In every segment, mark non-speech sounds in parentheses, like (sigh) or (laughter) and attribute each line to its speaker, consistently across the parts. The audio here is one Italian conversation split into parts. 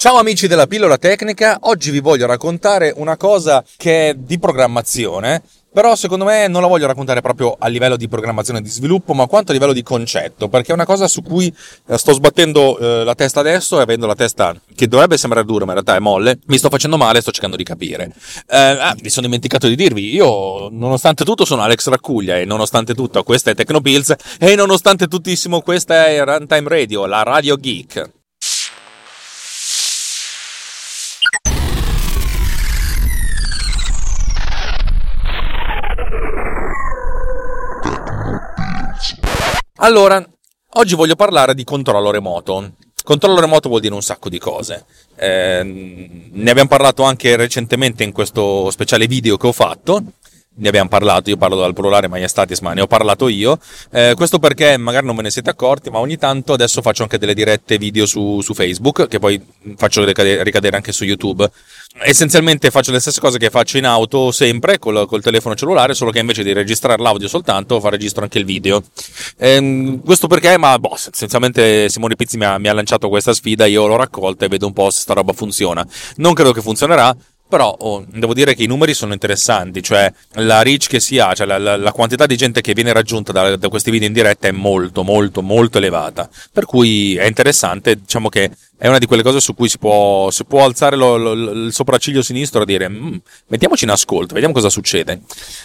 Speaker 1: Ciao amici della pillola tecnica, oggi vi voglio raccontare una cosa che è di programmazione, però secondo me non la voglio raccontare proprio a livello di programmazione e di sviluppo, ma quanto a livello di concetto, perché è una cosa su cui eh, sto sbattendo eh, la testa adesso e avendo la testa che dovrebbe sembrare dura, ma in realtà è molle, mi sto facendo male e sto cercando di capire. Eh, ah, mi sono dimenticato di dirvi, io nonostante tutto sono Alex Raccuglia e nonostante tutto questa è Tecnopills e nonostante tuttissimo questa è Runtime Radio, la Radio Geek. Allora, oggi voglio parlare di controllo remoto. Controllo remoto vuol dire un sacco di cose. Eh, ne abbiamo parlato anche recentemente in questo speciale video che ho fatto. Ne abbiamo parlato, io parlo dal plurale Maiestatis, ma ne ho parlato io. Eh, questo perché magari non ve ne siete accorti, ma ogni tanto adesso faccio anche delle dirette video su, su Facebook, che poi faccio ricadere, ricadere anche su YouTube essenzialmente faccio le stesse cose che faccio in auto sempre col, col, telefono cellulare, solo che invece di registrare l'audio soltanto, fa registro anche il video. Ehm, questo perché? Ma boh, essenzialmente Simone Pizzi mi ha, mi ha, lanciato questa sfida, io l'ho raccolta e vedo un po' se sta roba funziona. Non credo che funzionerà. Però oh, devo dire che i numeri sono interessanti, cioè la reach che si ha, cioè la, la, la quantità di gente che viene raggiunta da, da, questi video in diretta è molto, molto, molto elevata. Per cui è interessante, diciamo che è una di quelle cose su cui si può, si può alzare lo, lo, il sopracciglio sinistro e dire mm, mettiamoci in ascolto, vediamo cosa succede.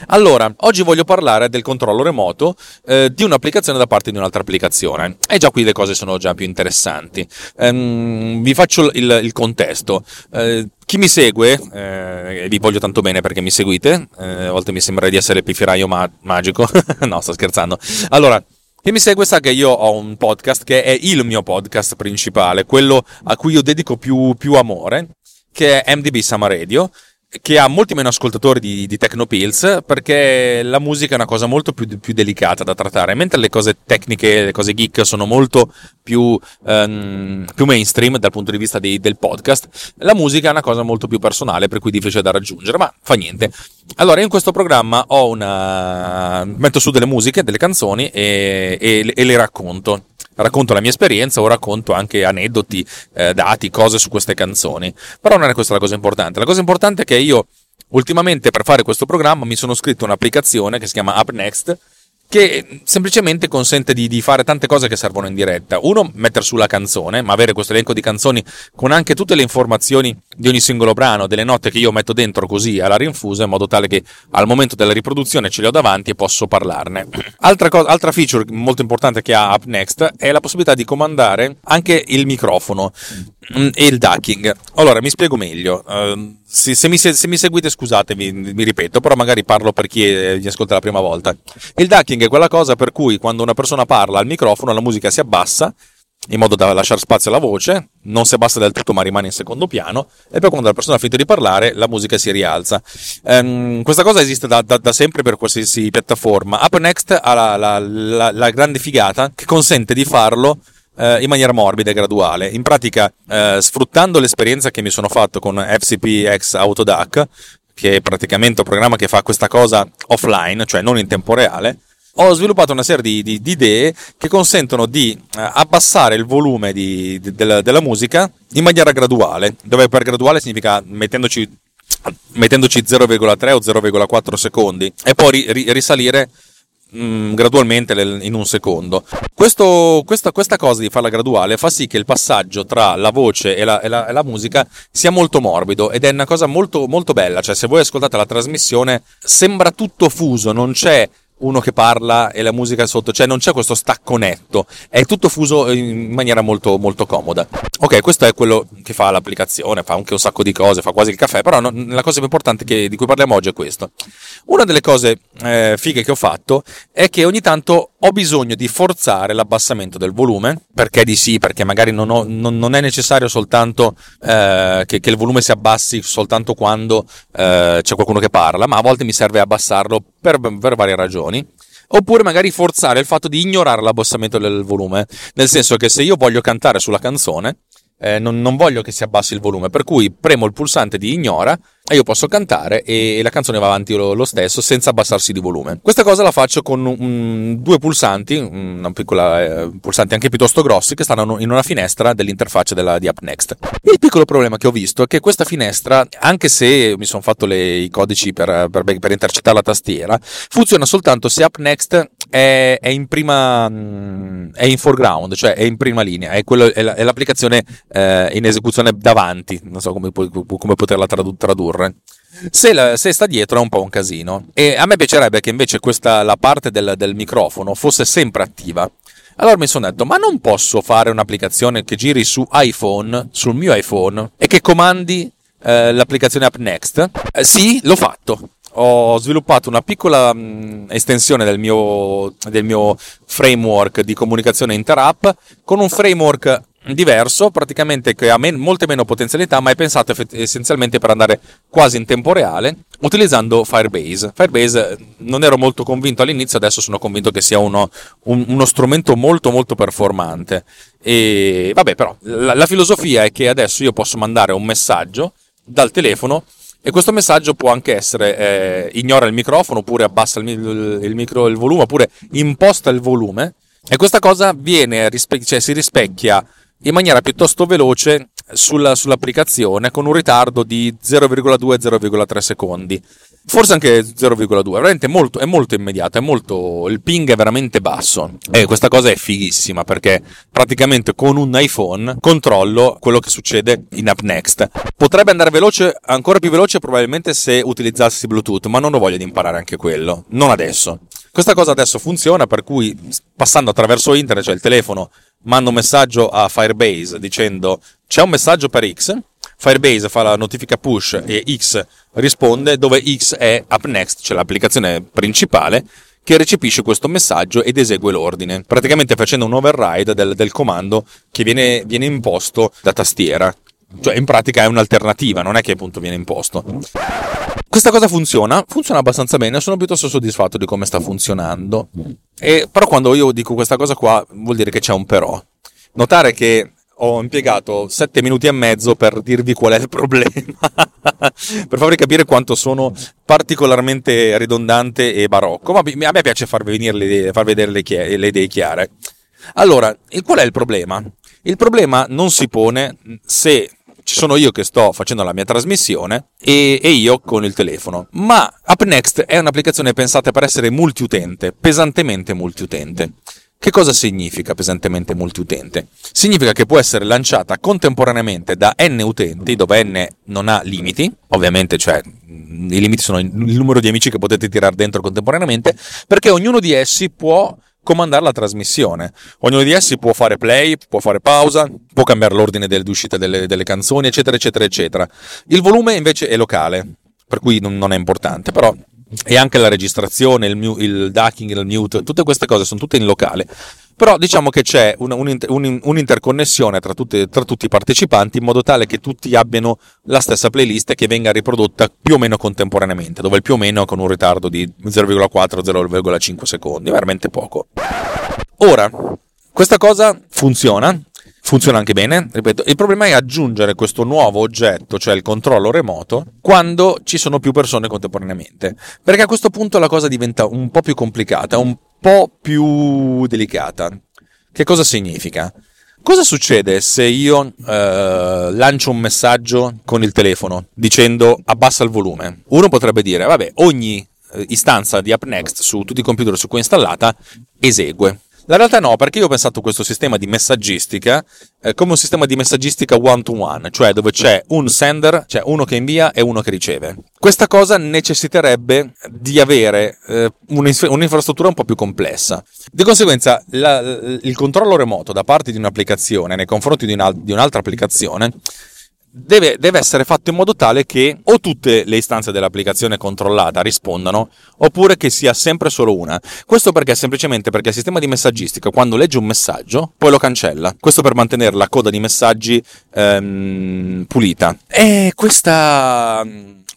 Speaker 1: Allora, oggi voglio parlare del controllo remoto eh, di un'applicazione da parte di un'altra applicazione. E già qui le cose sono già più interessanti. Ehm, vi faccio il, il contesto. Eh, chi mi segue, eh, e vi voglio tanto bene perché mi seguite, eh, a volte mi sembra di essere pifiraio ma- magico, (laughs) no sto scherzando. Allora, chi mi segue sa che io ho un podcast che è il mio podcast principale, quello a cui io dedico più, più amore, che è MDB Summer Radio che ha molti meno ascoltatori di, di Tecnopills perché la musica è una cosa molto più, più, delicata da trattare, mentre le cose tecniche, le cose geek sono molto più, um, più mainstream dal punto di vista di, del podcast, la musica è una cosa molto più personale, per cui difficile da raggiungere, ma fa niente. Allora, in questo programma ho una... metto su delle musiche, delle canzoni e, e, e le racconto racconto la mia esperienza o racconto anche aneddoti, eh, dati, cose su queste canzoni. Però non è questa la cosa importante. La cosa importante è che io ultimamente per fare questo programma mi sono scritto un'applicazione che si chiama UpNext che semplicemente consente di, di, fare tante cose che servono in diretta. Uno, mettere su la canzone, ma avere questo elenco di canzoni con anche tutte le informazioni di ogni singolo brano, delle note che io metto dentro così alla rinfusa, in modo tale che al momento della riproduzione ce le ho davanti e posso parlarne. Altra, cosa, altra feature molto importante che ha UpNext è la possibilità di comandare anche il microfono mm, e il ducking. Allora, mi spiego meglio. Uh, se, se, mi, se, mi, seguite, scusatemi, mi ripeto, però magari parlo per chi mi ascolta la prima volta. Il ducking è quella cosa per cui quando una persona parla al microfono la musica si abbassa in modo da lasciare spazio alla voce, non si abbassa del tutto ma rimane in secondo piano, e poi quando la persona ha finito di parlare la musica si rialza. Um, questa cosa esiste da, da, da, sempre per qualsiasi piattaforma. UpNext ha la, la, la, la grande figata che consente di farlo eh, in maniera morbida e graduale. In pratica, eh, sfruttando l'esperienza che mi sono fatto con FCPX Autodac, che è praticamente un programma che fa questa cosa offline, cioè non in tempo reale, ho sviluppato una serie di, di, di idee che consentono di eh, abbassare il volume di, della, della musica in maniera graduale, dove per graduale significa mettendoci mettendoci 0,3 o 0,4 secondi e poi ri, risalire Mm, gradualmente in un secondo. Questo, questa, questa, cosa di farla graduale fa sì che il passaggio tra la voce e la, e la, e la musica sia molto morbido ed è una cosa molto, molto bella. Cioè, se voi ascoltate la trasmissione, sembra tutto fuso, non c'è uno che parla e la musica sotto, cioè non c'è questo stacco netto, è tutto fuso in maniera molto, molto comoda. Ok, questo è quello che fa l'applicazione, fa anche un sacco di cose, fa quasi il caffè, però no, la cosa più importante che, di cui parliamo oggi è questo. Una delle cose eh, fighe che ho fatto è che ogni tanto ho bisogno di forzare l'abbassamento del volume, perché di sì, perché magari non, ho, non, non è necessario soltanto eh, che, che, il volume si abbassi soltanto quando eh, c'è qualcuno che parla, ma a volte mi serve abbassarlo per, per varie ragioni. Oppure magari forzare il fatto di ignorare l'abbassamento del volume, nel senso che se io voglio cantare sulla canzone, eh, non, non, voglio che si abbassi il volume, per cui premo il pulsante di ignora io posso cantare e la canzone va avanti lo, stesso senza abbassarsi di volume. Questa cosa la faccio con un, due pulsanti, una piccola eh, pulsanti anche piuttosto grossi che stanno in una finestra dell'interfaccia della, di AppNext. Il piccolo problema che ho visto è che questa finestra, anche se mi sono fatto le, i codici per, per, per intercettare la tastiera, funziona soltanto se AppNext è, è, in prima mm, è in foreground, cioè è in prima linea, è, quello, è, la, è l'applicazione eh, in esecuzione davanti, non so come, come poterla tradurre produrre. Se, la, se, sta dietro è un po' un casino. E a me piacerebbe che invece questa, la parte del, del microfono fosse sempre attiva. Allora mi sono detto, ma non posso fare un'applicazione che giri su iPhone, sul mio iPhone, e che comandi eh, l'applicazione AppNext? Eh, sì, l'ho fatto. Ho sviluppato una piccola mh, mm, estensione del mio, del mio framework di comunicazione inter-app con un framework diverso, praticamente che ha men- molte meno potenzialità, ma è pensato effett- essenzialmente per andare quasi in tempo reale, utilizzando Firebase. Firebase eh, non ero molto convinto all'inizio, adesso sono convinto che sia uno, un, uno strumento molto molto performante. E vabbè, però la, la filosofia è che adesso io posso mandare un messaggio dal telefono e questo messaggio può anche essere eh, ignora il microfono oppure abbassa il, il, micro, il volume oppure imposta il volume e questa cosa viene, cioè, si rispecchia in maniera piuttosto veloce sulla, sull'applicazione con un ritardo di 0,2-0,3 secondi. Forse anche 0,2, veramente molto, è molto immediato, è molto, il ping è veramente basso e questa cosa è fighissima perché praticamente con un iPhone controllo quello che succede in AppNext. Potrebbe andare veloce, ancora più veloce probabilmente se utilizzassi Bluetooth, ma non ho voglia di imparare anche quello, non adesso. Questa cosa adesso funziona per cui passando attraverso internet, cioè il telefono mando un messaggio a Firebase dicendo c'è un messaggio per X, Firebase fa la notifica push e X risponde dove X è UpNext, cioè l'applicazione principale che recepisce questo messaggio ed esegue l'ordine, praticamente facendo un override del, del comando che viene, viene imposto da tastiera. Cioè, in pratica è un'alternativa, non è che appunto viene imposto. Questa cosa funziona, funziona abbastanza bene, sono piuttosto soddisfatto di come sta funzionando. E, però quando io dico questa cosa qua vuol dire che c'è un però. Notare che ho impiegato 7 minuti e mezzo per dirvi qual è il problema, (laughs) per farvi capire quanto sono particolarmente ridondante e barocco, ma a me piace far, venire far vedere le, chie- le idee chiare. Allora, qual è il problema? Il problema non si pone se ci sono io che sto facendo la mia trasmissione e, e io con il telefono. Ma UpNext è un'applicazione pensata per essere multiutente, pesantemente multiutente. Che cosa significa pesantemente multiutente? Significa che può essere lanciata contemporaneamente da n utenti, dove n non ha limiti, ovviamente, cioè i limiti sono il numero di amici che potete tirare dentro contemporaneamente, perché ognuno di essi può comandare la trasmissione. Ognuno di essi può fare play, può fare pausa, può cambiare l'ordine dell'uscita delle, delle canzoni, eccetera, eccetera, eccetera. Il volume invece è locale, per cui non è importante, però e anche la registrazione, il, il ducking, il mute, tutte queste cose sono tutte in locale. Però diciamo che c'è una, un, un, un'interconnessione tra, tutte, tra, tutti i partecipanti in modo tale che tutti abbiano la stessa playlist che venga riprodotta più o meno contemporaneamente, dove il più o meno con un ritardo di 0,4-0,5 secondi, veramente poco. Ora, questa cosa funziona, funziona anche bene, ripeto, il problema è aggiungere questo nuovo oggetto, cioè il controllo remoto, quando ci sono più persone contemporaneamente, perché a questo punto la cosa diventa un po' più complicata, un po' più delicata. Che cosa significa? Cosa succede se io eh, lancio un messaggio con il telefono dicendo abbassa il volume? Uno potrebbe dire, vabbè, ogni eh, istanza di AppNext su tutti i computer su cui è installata esegue. La realtà no, perché io ho pensato a questo sistema di messaggistica eh, come un sistema di messaggistica one-to-one, cioè dove c'è un sender, cioè uno che invia e uno che riceve. Questa cosa necessiterebbe di avere eh, un'infrastruttura un po' più complessa. Di conseguenza, la, il controllo remoto da parte di un'applicazione nei confronti di, una, di un'altra applicazione deve, deve, essere fatto in modo tale che o tutte le istanze dell'applicazione controllata rispondano, oppure che sia sempre solo una. Questo perché? Semplicemente perché il sistema di messaggistica, quando legge un messaggio, poi lo cancella. Questo per mantenere la coda di messaggi ehm, pulita. E questa,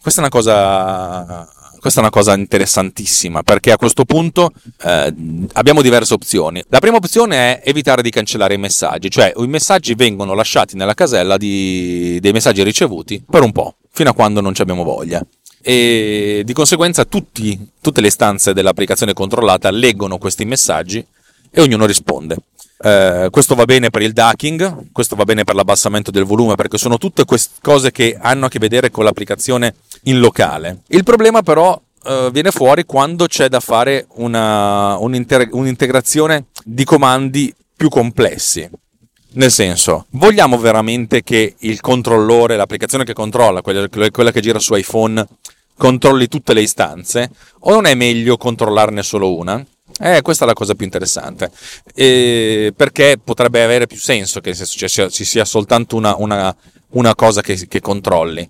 Speaker 1: questa è una cosa questa è una cosa interessantissima perché a questo punto eh, abbiamo diverse opzioni. La prima opzione è evitare di cancellare i messaggi, cioè i messaggi vengono lasciati nella casella di, dei messaggi ricevuti per un po'. fino a quando non ci abbiamo voglia. E di conseguenza tutti, tutte le istanze dell'applicazione controllata leggono questi messaggi e ognuno risponde. Eh, questo va bene per il ducking, questo va bene per l'abbassamento del volume, perché sono tutte queste cose che hanno a che vedere con l'applicazione in locale. Il problema però eh, viene fuori quando c'è da fare una, un'integrazione di comandi più complessi. Nel senso, vogliamo veramente che il controllore, l'applicazione che controlla, quella, quella che gira su iPhone, controlli tutte le istanze? O non è meglio controllarne solo una? Eh, questa è la cosa più interessante, eh, perché potrebbe avere più senso che ci sia, ci sia soltanto una, una, una cosa che, che controlli.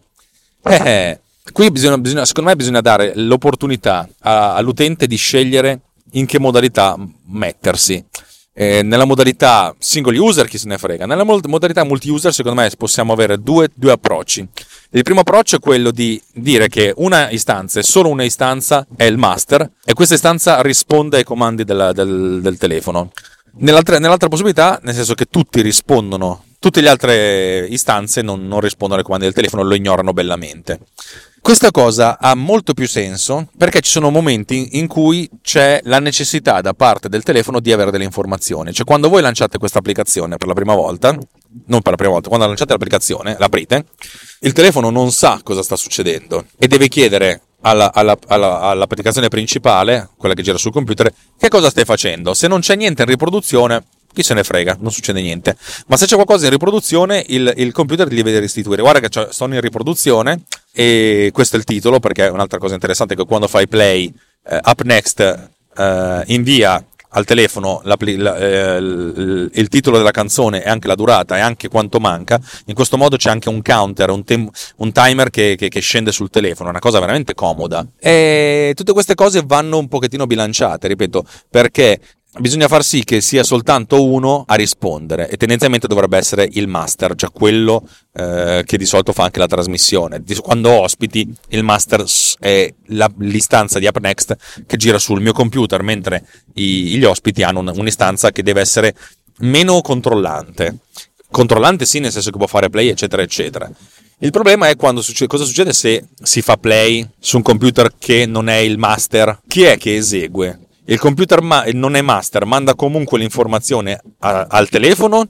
Speaker 1: Eh, qui bisogna, bisogna, secondo me bisogna dare l'opportunità a, all'utente di scegliere in che modalità mettersi. Eh, nella modalità single user chi se ne frega, nella modalità multi-user secondo me possiamo avere due, due approcci. Il primo approccio è quello di dire che una istanza, solo una istanza, è il master e questa istanza risponde ai comandi della, del, del, telefono. Nell'altra, nell'altra, possibilità, nel senso che tutti rispondono, tutte le altre istanze non, non rispondono ai comandi del telefono, lo ignorano bellamente. Questa cosa ha molto più senso perché ci sono momenti in cui c'è la necessità da parte del telefono di avere delle informazioni. Cioè, quando voi lanciate questa applicazione per la prima volta, non per la prima volta, quando lanciate l'applicazione, l'aprite, il telefono non sa cosa sta succedendo e deve chiedere alla, alla, alla, all'applicazione principale, quella che gira sul computer, che cosa stai facendo. Se non c'è niente in riproduzione, chi se ne frega, non succede niente. Ma se c'è qualcosa in riproduzione, il, il computer gli deve restituire. Guarda che sono in riproduzione e questo è il titolo, perché è un'altra cosa interessante che quando fai play, eh, up next eh, invia al telefono la, la, eh, il, il, titolo della canzone e anche la durata e anche quanto manca, in questo modo c'è anche un counter, un, tem- un timer che, che, che, scende sul telefono, una cosa veramente comoda. E tutte queste cose vanno un pochettino bilanciate, ripeto, perché bisogna far sì che sia soltanto uno a rispondere e tendenzialmente dovrebbe essere il master, cioè quello eh, che di solito fa anche la trasmissione. Quando ospiti, il master è la, l'istanza di AppNext che gira sul mio computer, mentre i, gli ospiti hanno un, un'istanza che deve essere meno controllante. Controllante sì, nel senso che può fare play, eccetera, eccetera. Il problema è succede, cosa succede se si fa play su un computer che non è il master. Chi è che esegue? Il computer ma- non è master, manda comunque l'informazione a- al telefono,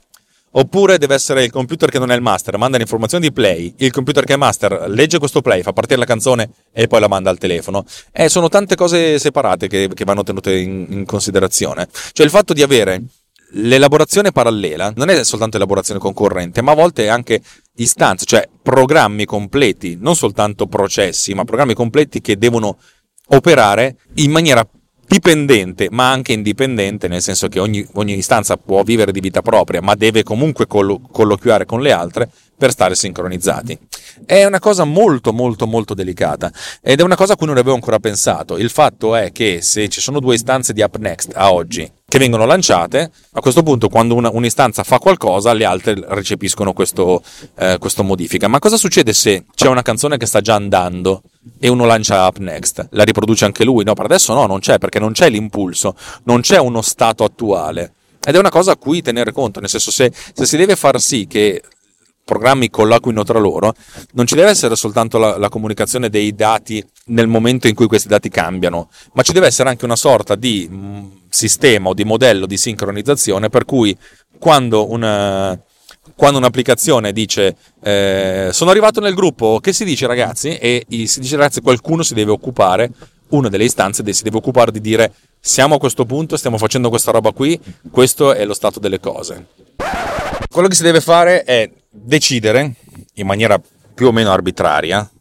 Speaker 1: oppure deve essere il computer che non è il master, manda l'informazione di play, il computer che è master legge questo play, fa partire la canzone e poi la manda al telefono. Eh, sono tante cose separate che, che vanno tenute in, in considerazione. Cioè il fatto di avere l'elaborazione parallela non è soltanto elaborazione concorrente, ma a volte è anche istanze, cioè programmi completi, non soltanto processi, ma programmi completi che devono operare in maniera dipendente ma anche indipendente, nel senso che ogni, ogni istanza può vivere di vita propria, ma deve comunque collo- colloquiare con le altre per stare sincronizzati. È una cosa molto molto molto delicata ed è una cosa a cui non avevo ancora pensato. Il fatto è che se ci sono due istanze di AppNext a oggi che vengono lanciate, a questo punto quando una, un'istanza fa qualcosa le altre recepiscono questo, eh, questo modifica. Ma cosa succede se c'è una canzone che sta già andando e uno lancia AppNext? La riproduce anche lui? No, per adesso no, non c'è perché non c'è l'impulso, non c'è uno stato attuale. Ed è una cosa a cui tenere conto, nel senso se, se si deve far sì che programmi colloquino tra loro, non ci deve essere soltanto la, la, comunicazione dei dati nel momento in cui questi dati cambiano, ma ci deve essere anche una sorta di mm, sistema o di modello di sincronizzazione per cui quando una, quando un'applicazione dice eh, sono arrivato nel gruppo, che si dice ragazzi? E si dice ragazzi qualcuno si deve occupare, una delle istanze si deve occupare di dire siamo a questo punto, stiamo facendo questa roba qui, questo è lo stato delle cose. Quello che si deve fare è decidere in maniera più o meno arbitraria, eh,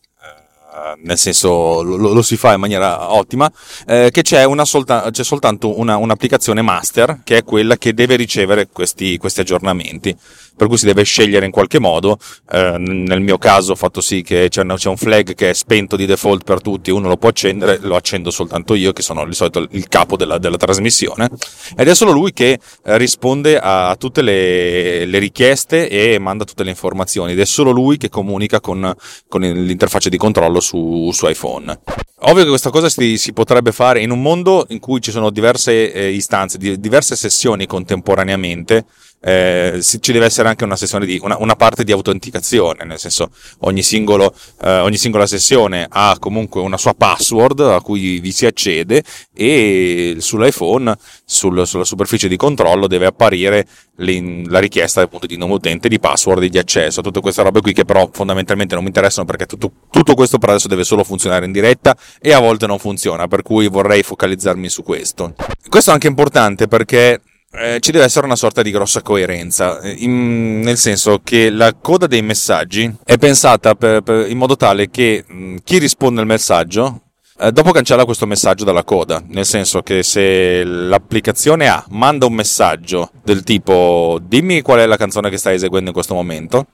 Speaker 1: nel senso lo, lo, si fa in maniera ottima, eh, che c'è, solta, c'è soltanto una, un'applicazione master che è quella che deve ricevere questi, questi aggiornamenti per cui si deve scegliere in qualche modo. Eh, nel mio caso ho fatto sì che c'è, un flag che è spento di default per tutti, uno lo può accendere, lo accendo soltanto io, che sono di solito il capo della, della trasmissione, ed è solo lui che eh, risponde a tutte le, le, richieste e manda tutte le informazioni, ed è solo lui che comunica con, con l'interfaccia di controllo su, su iPhone. Ovvio che questa cosa si, si, potrebbe fare in un mondo in cui ci sono diverse eh, istanze, di, diverse sessioni contemporaneamente, eh, ci deve essere anche una, di, una, una, parte di autenticazione, nel senso ogni, singolo, eh, ogni singola sessione ha comunque una sua password a cui vi si accede e sull'iPhone, sul, sulla superficie di controllo deve apparire la richiesta appunto di nome utente, di password e di accesso, tutte queste robe qui che però fondamentalmente non mi interessano perché tutto, tutto questo per adesso deve solo funzionare in diretta e a volte non funziona, per cui vorrei focalizzarmi su questo. Questo è anche importante perché eh, ci deve essere una sorta di grossa coerenza, eh, in, nel senso che la coda dei messaggi è pensata per, per, in modo tale che mh, mm, chi risponde al messaggio eh, dopo cancella questo messaggio dalla coda, nel senso che se l'applicazione A manda un messaggio del tipo dimmi qual è la canzone che stai eseguendo in questo momento,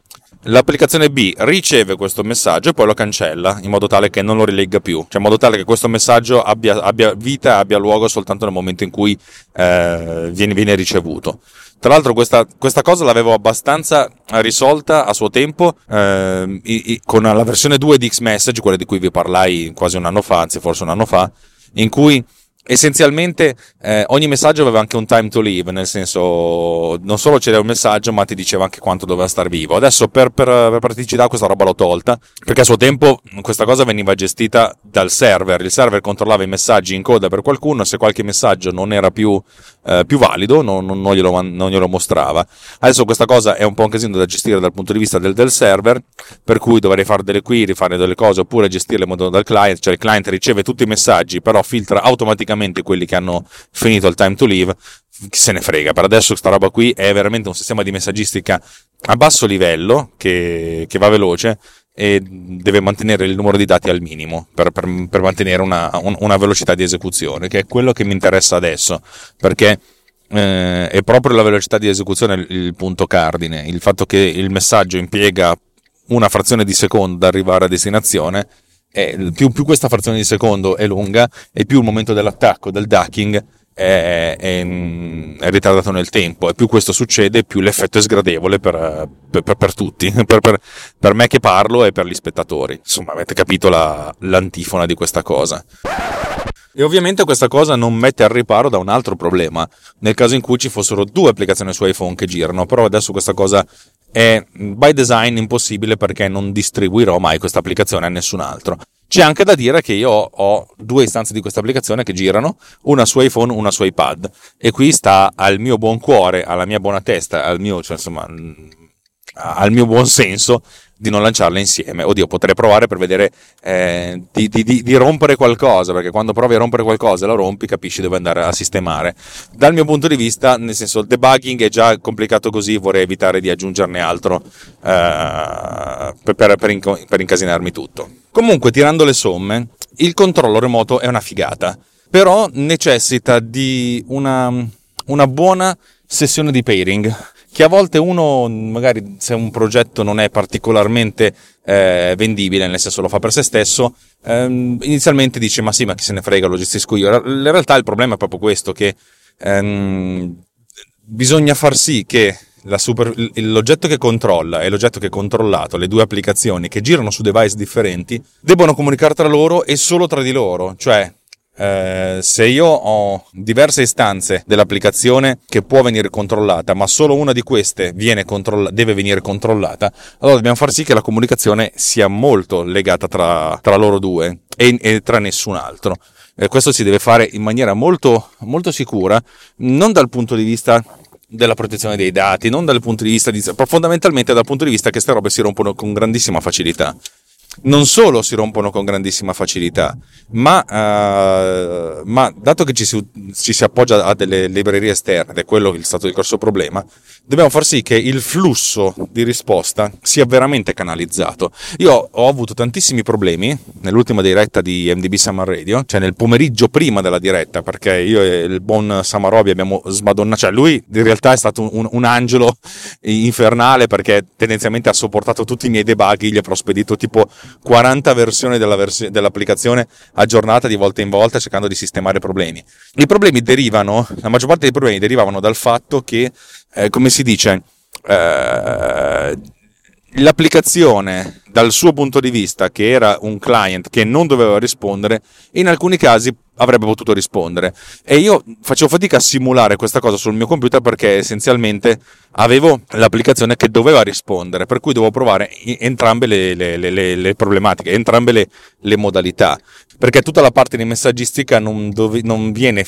Speaker 1: L'applicazione B riceve questo messaggio e poi lo cancella in modo tale che non lo rilegga più, cioè in modo tale che questo messaggio abbia, abbia vita abbia luogo soltanto nel momento in cui eh, viene, viene, ricevuto. Tra l'altro questa, questa, cosa l'avevo abbastanza risolta a suo tempo eh, i, i, con la versione 2 di Xmessage, quella di cui vi parlai quasi un anno fa, anzi forse un anno fa, in cui essenzialmente eh, ogni messaggio aveva anche un time to leave, nel senso non solo c'era un messaggio ma ti diceva anche quanto doveva star vivo. Adesso per, per, per praticità questa roba l'ho tolta, perché a suo tempo questa cosa veniva gestita dal server, il server controllava i messaggi in coda per qualcuno, se qualche messaggio non era più, eh, più valido non, non, glielo, non, glielo, mostrava. Adesso questa cosa è un po' un casino da gestire dal punto di vista del, del server, per cui dovrei fare delle query, fare delle cose oppure gestirle in modo dal client, cioè il client riceve tutti i messaggi però filtra automaticamente quelli che hanno finito il time to leave, chi se ne frega. Per adesso questa roba qui è veramente un sistema di messaggistica a basso livello che, che va veloce e deve mantenere il numero di dati al minimo per, per, per mantenere una, un, una, velocità di esecuzione, che è quello che mi interessa adesso, perché eh, è proprio la velocità di esecuzione il, il punto cardine, il fatto che il messaggio impiega una frazione di secondo ad arrivare a destinazione più, più, questa frazione di secondo è lunga e più il momento dell'attacco, del ducking, è, è, è, ritardato nel tempo e più questo succede più l'effetto è sgradevole per, per, per, per tutti, (laughs) per, me che parlo e per gli spettatori. Insomma, avete capito la, l'antifona di questa cosa. E ovviamente questa cosa non mette al riparo da un altro problema, nel caso in cui ci fossero due applicazioni su iPhone che girano, però adesso questa cosa è by design impossibile perché non distribuirò mai questa applicazione a nessun altro. C'è anche da dire che io ho due istanze di questa applicazione che girano, una su iPhone, una su iPad, e qui sta al mio buon cuore, alla mia buona testa, al mio, cioè, insomma, al mio buon senso di non lanciarle insieme. Oddio, potrei provare per vedere eh, di, di, di, rompere qualcosa, perché quando provi a rompere qualcosa e la rompi, capisci dove andare a sistemare. Dal mio punto di vista, nel senso, il debugging è già complicato così, vorrei evitare di aggiungerne altro eh, per, per, per, inc- per incasinarmi tutto. Comunque, tirando le somme, il controllo remoto è una figata, però necessita di una, una buona sessione di pairing che a volte uno, magari se un progetto non è particolarmente eh, vendibile, nel senso lo fa per se stesso, ehm, inizialmente dice ma sì, ma chi se ne frega, lo gestisco io. In realtà il problema è proprio questo, che ehm, bisogna far sì che super, l'oggetto che controlla e l'oggetto che è controllato, le due applicazioni che girano su device differenti, debbano comunicare tra loro e solo tra di loro, cioè eh, se io ho diverse istanze dell'applicazione che può venire controllata, ma solo una di queste controlla- deve venire controllata, allora dobbiamo far sì che la comunicazione sia molto legata tra, tra loro due e, e, tra nessun altro. Eh, questo si deve fare in maniera molto, molto sicura, non dal punto di vista della protezione dei dati, non dal punto di vista di, fondamentalmente dal punto di vista che queste robe si rompono con grandissima facilità non solo si rompono con grandissima facilità, ma, uh, ma dato che ci si, ci si, appoggia a delle librerie esterne, ed è quello è stato il grosso problema, dobbiamo far sì che il flusso di risposta sia veramente canalizzato. Io ho avuto tantissimi problemi nell'ultima diretta di MDB Summer Radio, cioè nel pomeriggio prima della diretta, perché io e il buon Samarobi abbiamo smadonnato, cioè lui in realtà è stato un, un angelo infernale perché tendenzialmente ha sopportato tutti i miei debughi, gli avrò spedito tipo 40 versioni della vers- dell'applicazione aggiornata di volta in volta cercando di sistemare problemi. I problemi derivano, la maggior parte dei problemi derivavano dal fatto che, eh, come si dice, eh, l'applicazione dal suo punto di vista che era un client che non doveva rispondere in alcuni casi avrebbe potuto rispondere. E io facevo fatica a simulare questa cosa sul mio computer perché essenzialmente avevo l'applicazione che doveva rispondere, per cui dovevo provare entrambe le, le, le, le problematiche, entrambe le, modalità, perché tutta la parte di messaggistica non, dove, non, viene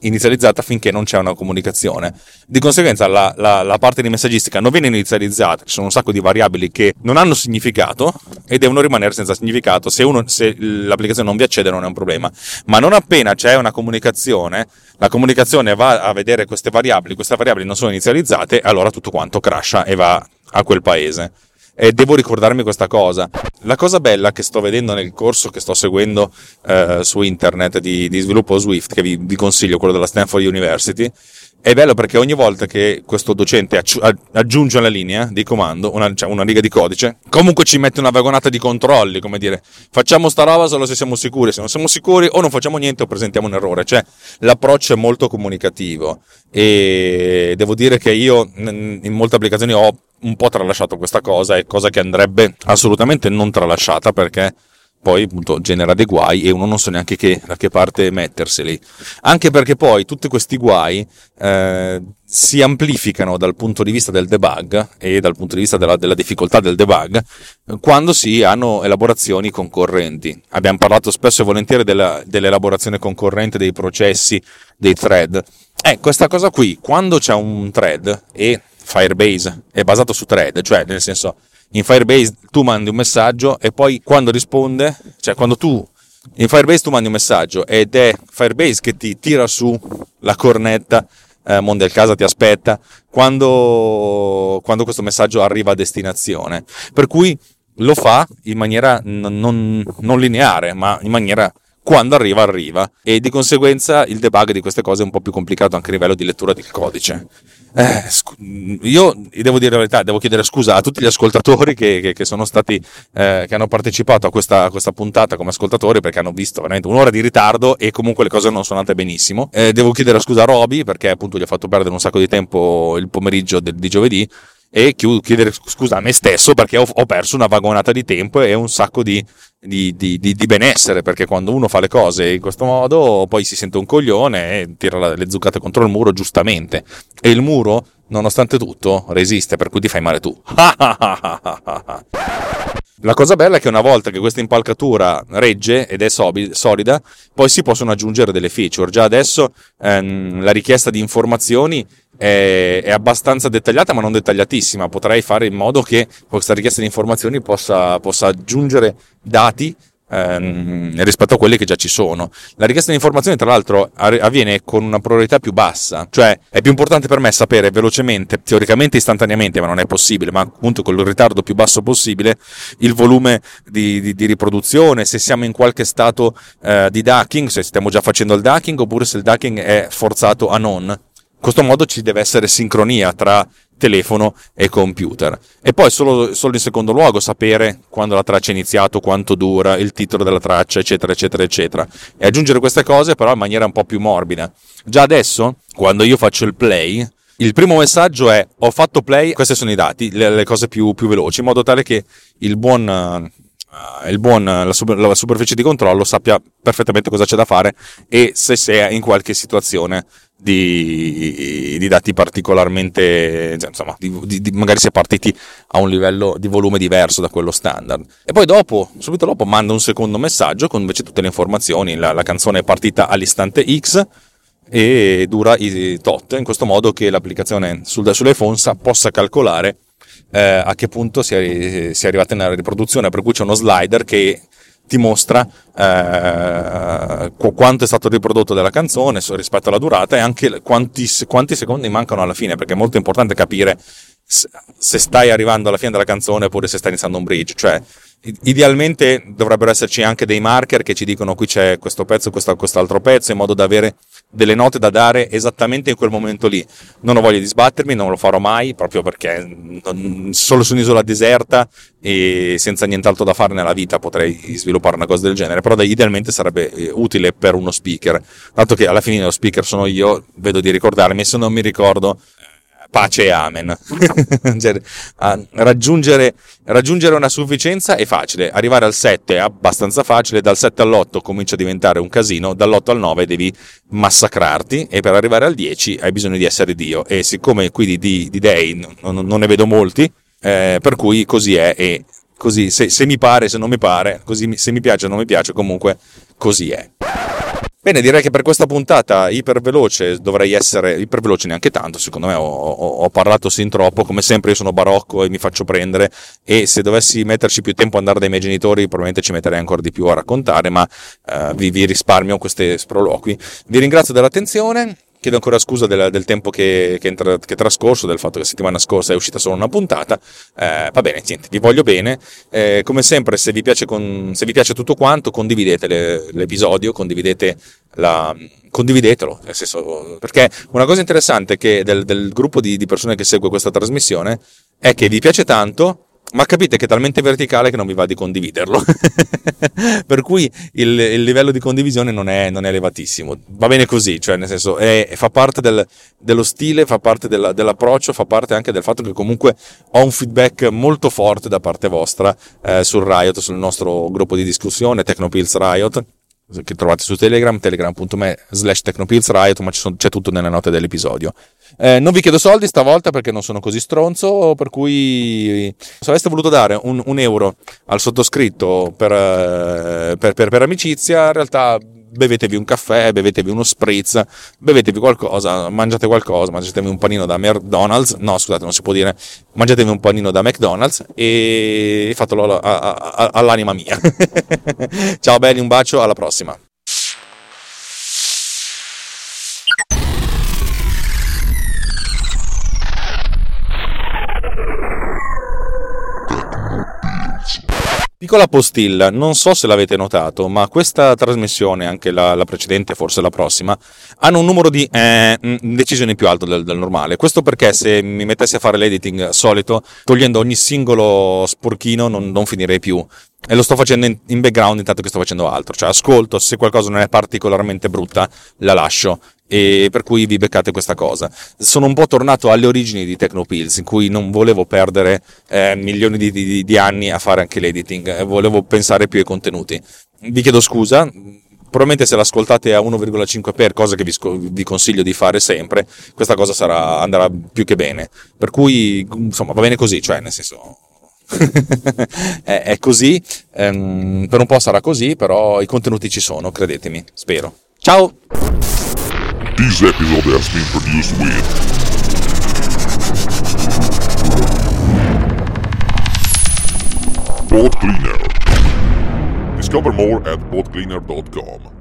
Speaker 1: inizializzata finché non c'è una comunicazione. Di conseguenza la, la, la parte di messaggistica non viene inizializzata, ci sono un sacco di variabili che non hanno significato e devono rimanere senza significato. Se, uno, se l'applicazione non vi accede non è un problema, ma non appena c'è una comunicazione, la comunicazione va a vedere queste variabili, queste variabili non sono inizializzate, allora tutto quanto crasha e va a quel paese. E devo ricordarmi questa cosa. La cosa bella che sto vedendo nel corso che sto seguendo eh, su internet di, di, sviluppo Swift, che vi, vi consiglio, quello della Stanford University, è bello perché ogni volta che questo docente aggiunge una linea di comando, una, cioè una, riga di codice, comunque ci mette una vagonata di controlli, come dire, facciamo sta roba solo se siamo sicuri, se non siamo sicuri o non facciamo niente o presentiamo un errore, cioè l'approccio è molto comunicativo. E devo dire che io in molte applicazioni ho un po' tralasciato questa cosa, è cosa che andrebbe assolutamente non tralasciata perché poi appunto genera dei guai e uno non sa neanche che, da che parte metterseli. Anche perché poi tutti questi guai eh, si amplificano dal punto di vista del debug e dal punto di vista della, della difficoltà del debug quando si hanno elaborazioni concorrenti. Abbiamo parlato spesso e volentieri della, dell'elaborazione concorrente dei processi, dei thread. Eh, questa cosa qui, quando c'è un thread e Firebase è basato su thread, cioè nel senso in Firebase tu mandi un messaggio e poi quando risponde, cioè quando tu in Firebase tu mandi un messaggio ed è Firebase che ti tira su la cornetta, eh, Mondial Casa ti aspetta, quando, quando questo messaggio arriva a destinazione. Per cui lo fa in maniera non, non, non lineare, ma in maniera quando arriva arriva e di conseguenza il debug di queste cose è un po' più complicato anche a livello di lettura del codice. Eh, io devo dire la verità, devo chiedere scusa a tutti gli ascoltatori che, che, che sono stati, eh, che hanno partecipato a questa, a questa, puntata come ascoltatori perché hanno visto veramente un'ora di ritardo e comunque le cose non sono andate benissimo. Eh, devo chiedere scusa a Roby perché appunto gli ho fatto perdere un sacco di tempo il pomeriggio del, di giovedì e chiedere scusa a me stesso perché ho, perso una vagonata di tempo e un sacco di, di, di, di, benessere perché quando uno fa le cose in questo modo poi si sente un coglione e tira le zuccate contro il muro giustamente e il muro nonostante tutto resiste per cui ti fai male tu (laughs) La cosa bella è che una volta che questa impalcatura regge ed è solida, poi si possono aggiungere delle feature. Già adesso ehm, la richiesta di informazioni è, è, abbastanza dettagliata, ma non dettagliatissima. Potrei fare in modo che questa richiesta di informazioni possa, possa aggiungere dati ehm, rispetto a quelli che già ci sono. La richiesta di informazioni, tra l'altro, avviene con una priorità più bassa, cioè è più importante per me sapere velocemente, teoricamente istantaneamente, ma non è possibile, ma appunto con il ritardo più basso possibile, il volume di, di, di riproduzione, se siamo in qualche stato eh, di ducking, se stiamo già facendo il ducking oppure se il ducking è forzato a non. Questo modo ci deve essere sincronia tra telefono e computer. E poi solo, solo, in secondo luogo sapere quando la traccia è iniziata, quanto dura, il titolo della traccia, eccetera, eccetera, eccetera. E aggiungere queste cose però in maniera un po' più morbida. Già adesso, quando io faccio il play, il primo messaggio è ho fatto play, questi sono i dati, le, le cose più, più, veloci, in modo tale che il buon, uh, il buon la, super, la, superficie di controllo sappia perfettamente cosa c'è da fare e se sei in qualche situazione di, di dati particolarmente, cioè, insomma, di, di, magari si è partiti a un livello di volume diverso da quello standard. E poi dopo, subito dopo, manda un secondo messaggio con invece tutte le informazioni. La, la canzone è partita all'istante X e dura i tot, in questo modo che l'applicazione sul, sull'iPhone possa calcolare eh, a che punto si è, si è arrivata nella riproduzione, per cui c'è uno slider che ti mostra eh, quanto è stato riprodotto della canzone rispetto alla durata e anche quanti, quanti secondi mancano alla fine, perché è molto importante capire se stai arrivando alla fine della canzone oppure se stai iniziando un bridge, cioè idealmente dovrebbero esserci anche dei marker che ci dicono qui c'è questo pezzo, questo, quest'altro pezzo, in modo da avere delle note da dare esattamente in quel momento lì. Non ho voglia di sbattermi, non lo farò mai, proprio perché non, solo su un'isola deserta e senza nient'altro da fare nella vita potrei sviluppare una cosa del genere, però idealmente sarebbe eh, utile per uno speaker, tanto che alla fine lo speaker sono io, vedo di ricordarmi, se non mi ricordo pace e amen. (laughs) Cioè, raggiungere, raggiungere, una sufficienza è facile, arrivare al 7 è abbastanza facile, dal 7 all'8 comincia a diventare un casino, dall'8 al 9 devi massacrarti e per arrivare al 10 hai bisogno di essere Dio e siccome qui di, di, di dei non, non, ne vedo molti, eh, per cui così è e così se, se mi pare, se non mi pare, così se mi piace o non mi piace, comunque così è. Bene, direi che per questa puntata iperveloce dovrei essere iperveloce neanche tanto, secondo me ho, ho, ho, parlato sin troppo, come sempre io sono barocco e mi faccio prendere e se dovessi metterci più tempo a andare dai miei genitori probabilmente ci metterei ancora di più a raccontare, ma uh, vi, vi risparmio questi sproloqui. Vi ringrazio dell'attenzione, chiedo ancora scusa del, del tempo che, che, che, è trascorso, del fatto che la settimana scorsa è uscita solo una puntata. Eh, va bene, niente, vi voglio bene. Eh, come sempre, se vi, piace con, se vi piace tutto quanto, condividete le, l'episodio, condividete la, condividetelo, senso, perché una cosa interessante del, del gruppo di, di persone che segue questa trasmissione è che vi piace tanto, ma capite che è talmente verticale che non vi va di condividerlo. (laughs) per cui il, il, livello di condivisione non è, non è, elevatissimo. Va bene così, cioè nel senso è, fa parte del, dello stile, fa parte della, dell'approccio, fa parte anche del fatto che comunque ho un feedback molto forte da parte vostra eh, sul Riot, sul nostro gruppo di discussione, Technopills Riot che trovate su Telegram, telegram.me slash technopillsriot, ma c'è tutto nelle note dell'episodio. Eh, non vi chiedo soldi stavolta perché non sono così stronzo, per cui se aveste voluto dare un, un euro al sottoscritto per, eh, per, per, per amicizia, in realtà bevetevi un caffè, bevetevi uno spritz, bevetevi qualcosa, mangiate qualcosa, mangiatevi un panino da McDonald's, no scusate non si può dire, mangiatevi un panino da McDonald's e fatelo all'anima mia. (laughs) Ciao belli, un bacio, alla prossima. Piccola postilla, non so se l'avete notato, ma questa trasmissione, anche la, la precedente, forse la prossima, hanno un numero di eh, mm, decisioni più alto del, del, normale. Questo perché se mi mettessi a fare l'editing solito, togliendo ogni singolo sporchino, non, non finirei più e lo sto facendo in, background intanto che sto facendo altro, cioè ascolto se qualcosa non è particolarmente brutta, la lascio e per cui vi beccate questa cosa. Sono un po' tornato alle origini di Tecnopills in cui non volevo perdere eh, milioni di, di, di, anni a fare anche l'editing, eh, volevo pensare più ai contenuti. Vi chiedo scusa, probabilmente se l'ascoltate a 1,5 per, cosa che vi, vi, consiglio di fare sempre, questa cosa sarà, andrà più che bene. Per cui, insomma, va bene così, cioè nel senso (laughs) è, è, così, um, per un po' sarà così, però i contenuti ci sono, credetemi, spero. Ciao! This episode has been produced with Pod Cleaner. Discover more at podcleaner.com.